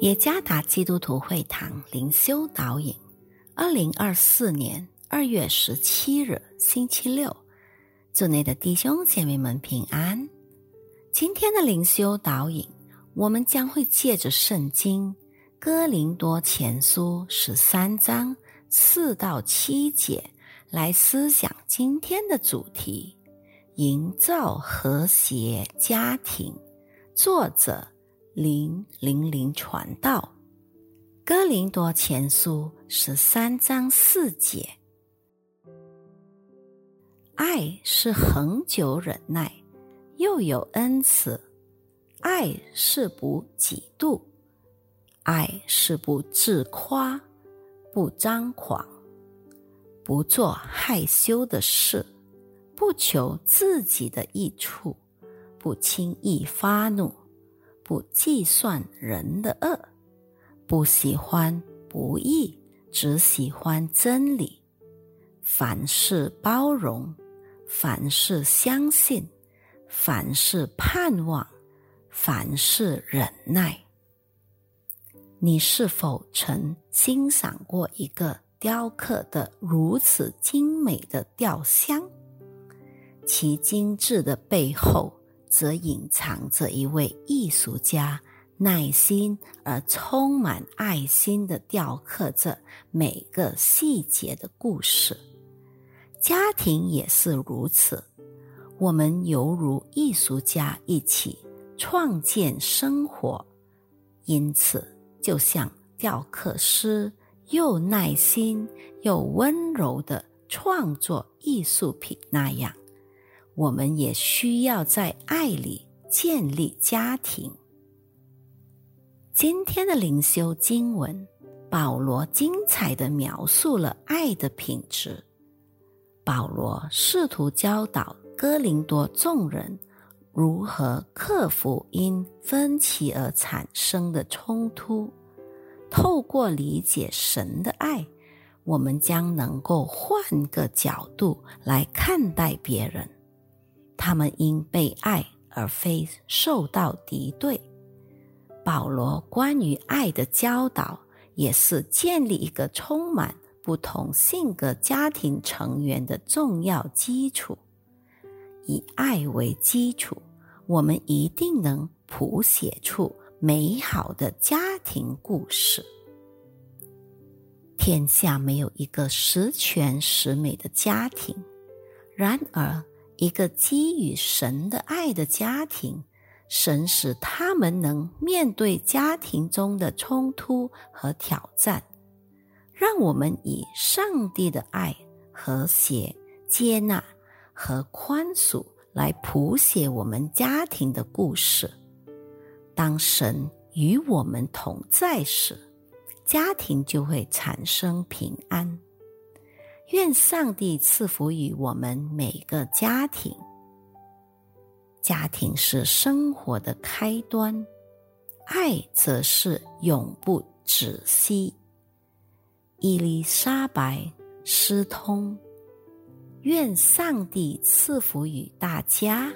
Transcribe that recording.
耶加达基督徒会堂灵修导引，二零二四年二月十七日星期六，祝内的弟兄姐妹们平安。今天的灵修导引，我们将会借着圣经哥林多前书十三章四到七节来思想今天的主题：营造和谐家庭。作者。零零零传道，《哥林多前书》十三章四节：爱是恒久忍耐，又有恩慈；爱是不嫉妒，爱是不自夸，不张狂，不做害羞的事，不求自己的益处，不轻易发怒。不计算人的恶，不喜欢不义，只喜欢真理。凡事包容，凡事相信，凡事盼望，凡事忍耐。你是否曾欣赏过一个雕刻的如此精美的雕像？其精致的背后。则隐藏着一位艺术家耐心而充满爱心的雕刻着每个细节的故事。家庭也是如此，我们犹如艺术家一起创建生活，因此就像雕刻师又耐心又温柔的创作艺术品那样。我们也需要在爱里建立家庭。今天的灵修经文，保罗精彩的描述了爱的品质。保罗试图教导哥林多众人如何克服因分歧而产生的冲突。透过理解神的爱，我们将能够换个角度来看待别人。他们因被爱而非受到敌对。保罗关于爱的教导，也是建立一个充满不同性格家庭成员的重要基础。以爱为基础，我们一定能谱写出美好的家庭故事。天下没有一个十全十美的家庭，然而。一个基于神的爱的家庭，神使他们能面对家庭中的冲突和挑战。让我们以上帝的爱、和谐、接纳和宽恕来谱写我们家庭的故事。当神与我们同在时，家庭就会产生平安。愿上帝赐福于我们每个家庭。家庭是生活的开端，爱则是永不止息。伊丽莎白·斯通，愿上帝赐福于大家。